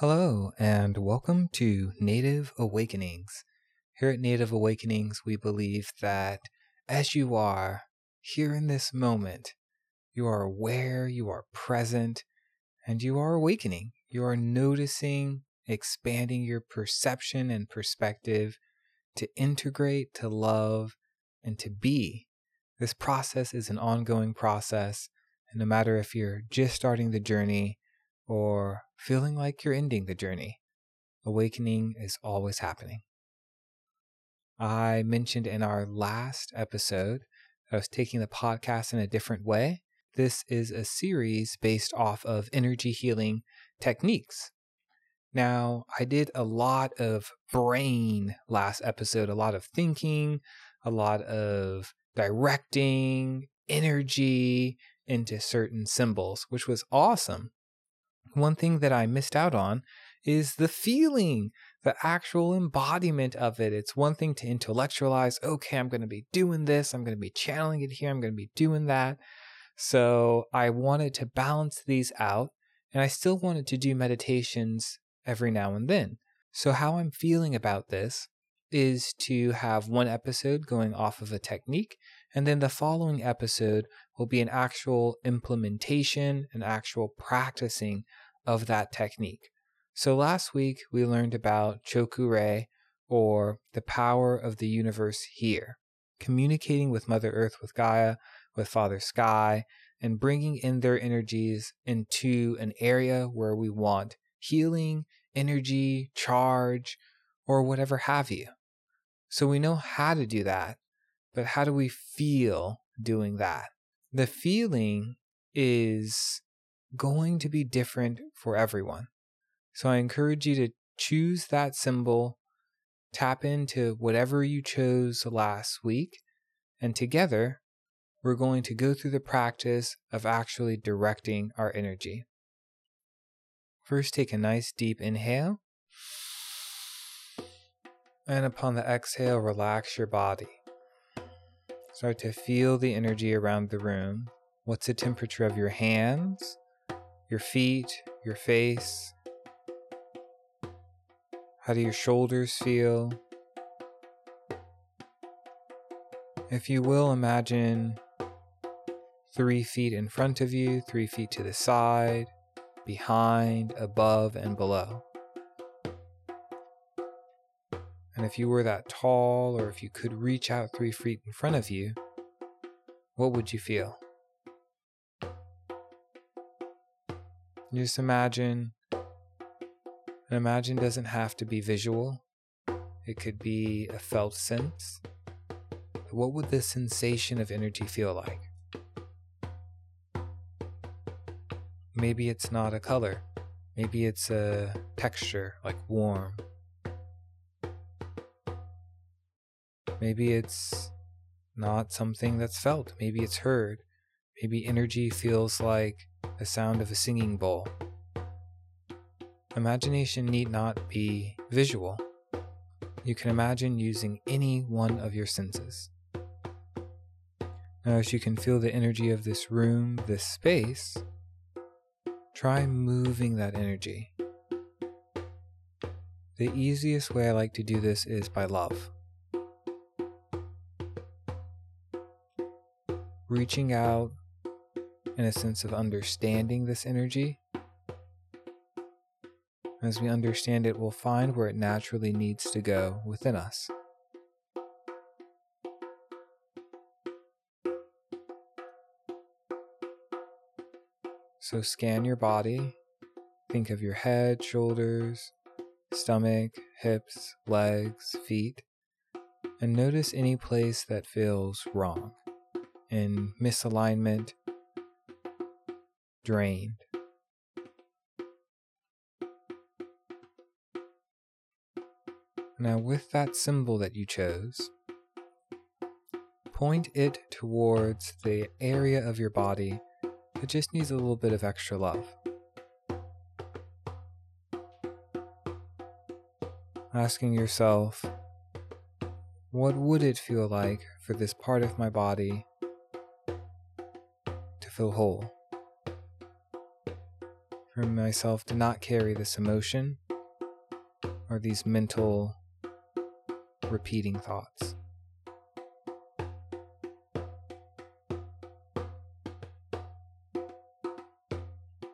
Hello, and welcome to Native Awakenings. Here at Native Awakenings, we believe that as you are here in this moment, you are aware, you are present, and you are awakening. You are noticing, expanding your perception and perspective to integrate, to love, and to be. This process is an ongoing process, and no matter if you're just starting the journey or feeling like you're ending the journey, awakening is always happening. I mentioned in our last episode I was taking the podcast in a different way. This is a series based off of energy healing techniques. Now, I did a lot of brain last episode, a lot of thinking, a lot of directing energy into certain symbols, which was awesome. One thing that I missed out on is the feeling, the actual embodiment of it. It's one thing to intellectualize, okay, I'm going to be doing this, I'm going to be channeling it here, I'm going to be doing that. So I wanted to balance these out, and I still wanted to do meditations every now and then. So, how I'm feeling about this is to have one episode going off of a technique, and then the following episode will be an actual implementation, an actual practicing of that technique. So last week we learned about Choku or the power of the universe here, communicating with Mother Earth, with Gaia, with Father Sky, and bringing in their energies into an area where we want healing, energy, charge, or whatever have you. So we know how to do that, but how do we feel doing that? The feeling is going to be different for everyone. So I encourage you to choose that symbol, tap into whatever you chose last week, and together we're going to go through the practice of actually directing our energy. First, take a nice deep inhale. And upon the exhale, relax your body. Start to feel the energy around the room. What's the temperature of your hands, your feet, your face? How do your shoulders feel? If you will, imagine three feet in front of you, three feet to the side, behind, above, and below. And if you were that tall, or if you could reach out three feet in front of you, what would you feel? Just imagine. And imagine doesn't have to be visual, it could be a felt sense. What would the sensation of energy feel like? Maybe it's not a color, maybe it's a texture, like warm Maybe it's not something that's felt. Maybe it's heard. Maybe energy feels like the sound of a singing bowl. Imagination need not be visual. You can imagine using any one of your senses. Now, as you can feel the energy of this room, this space, try moving that energy. The easiest way I like to do this is by love. reaching out in a sense of understanding this energy. As we understand it, we'll find where it naturally needs to go within us. So scan your body. Think of your head, shoulders, stomach, hips, legs, feet, and notice any place that feels wrong in misalignment, drained. Now, with that symbol that you chose, point it towards the area of your body that just needs a little bit of extra love. Asking yourself, what would it feel like for this part of my body to feel whole. For myself to not carry this emotion or these mental repeating thoughts.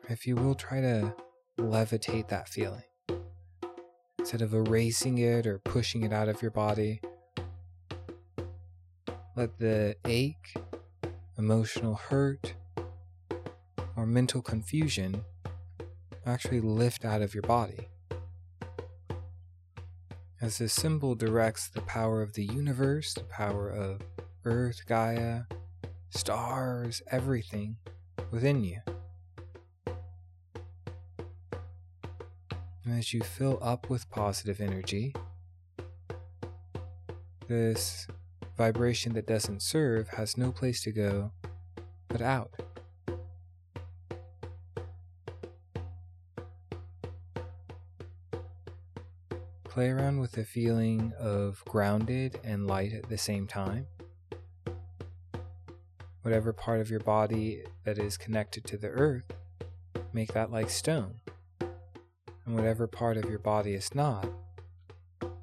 If you will, try to levitate that feeling. Instead of erasing it or pushing it out of your body, let the ache, emotional hurt, or mental confusion actually lift out of your body. As this symbol directs the power of the universe, the power of Earth, Gaia, stars, everything within you. And as you fill up with positive energy, this vibration that doesn't serve has no place to go but out. Play around with the feeling of grounded and light at the same time. Whatever part of your body that is connected to the earth, make that like stone. And whatever part of your body is not,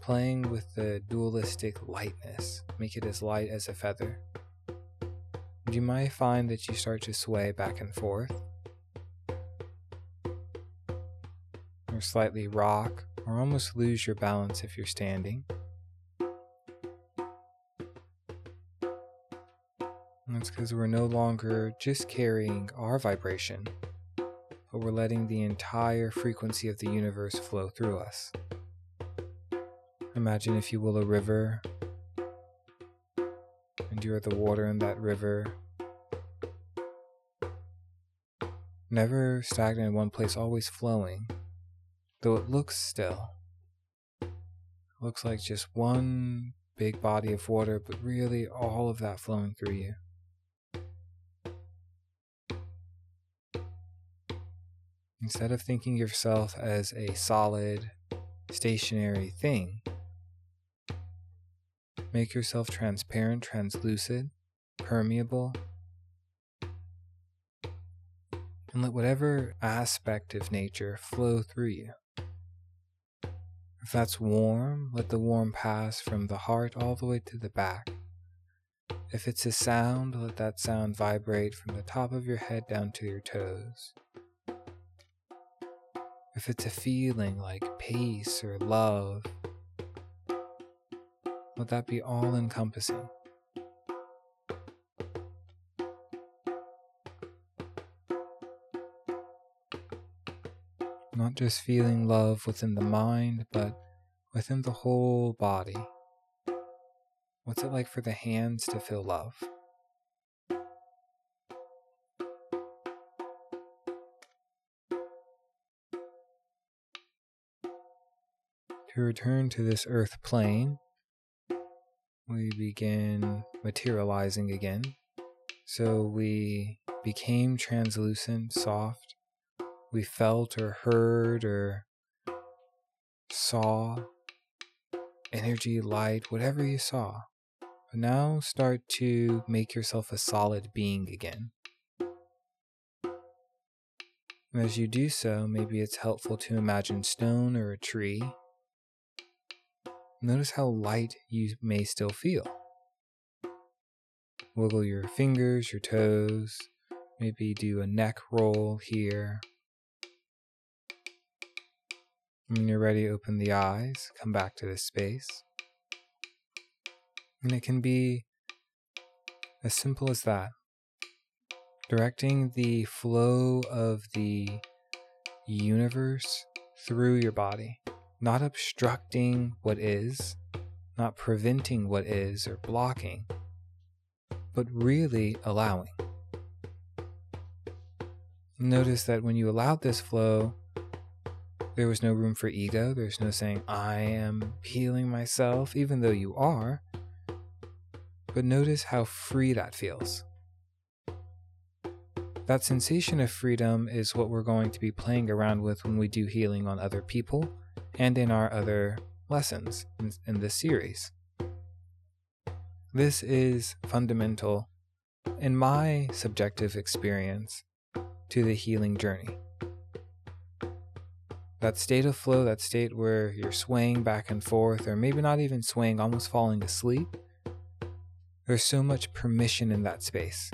playing with the dualistic lightness, make it as light as a feather. And you might find that you start to sway back and forth, or slightly rock or almost lose your balance if you're standing. And that's because we're no longer just carrying our vibration, but we're letting the entire frequency of the universe flow through us. Imagine, if you will, a river, and you're the water in that river. Never stagnant in one place, always flowing though it looks still. Looks like just one big body of water, but really all of that flowing through you. Instead of thinking yourself as a solid, stationary thing, make yourself transparent, translucent, permeable, and let whatever aspect of nature flow through you. If that's warm, let the warm pass from the heart all the way to the back. If it's a sound, let that sound vibrate from the top of your head down to your toes. If it's a feeling like peace or love, let that be all encompassing. Not just feeling love within the mind, but within the whole body. What's it like for the hands to feel love? To return to this earth plane, we begin materializing again. So we became translucent, soft, we felt or heard or saw, energy, light, whatever you saw. But now start to make yourself a solid being again. And as you do so, maybe it's helpful to imagine stone or a tree. Notice how light you may still feel. Wiggle your fingers, your toes, maybe do a neck roll here when you're ready, open the eyes, come back to this space. And it can be as simple as that. Directing the flow of the universe through your body, not obstructing what is, not preventing what is or blocking, but really allowing. Notice that when you allow this flow, there was no room for ego. There's no saying, I am healing myself, even though you are. But notice how free that feels. That sensation of freedom is what we're going to be playing around with when we do healing on other people and in our other lessons in, in this series. This is fundamental, in my subjective experience, to the healing journey. That state of flow, that state where you're swaying back and forth, or maybe not even swaying, almost falling asleep, there's so much permission in that space.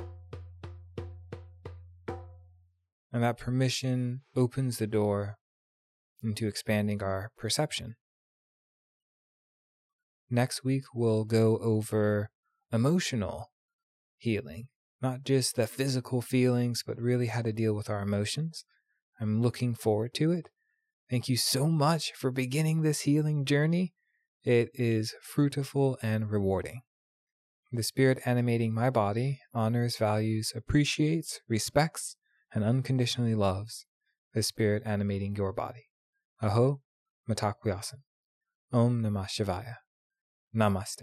And that permission opens the door into expanding our perception. Next week, we'll go over emotional healing, not just the physical feelings, but really how to deal with our emotions. I'm looking forward to it. Thank you so much for beginning this healing journey. It is fruitful and rewarding. The spirit animating my body honors, values, appreciates, respects, and unconditionally loves the spirit animating your body. Aho Mitakuye Oyasin. Om Namah Shivaya. Namaste.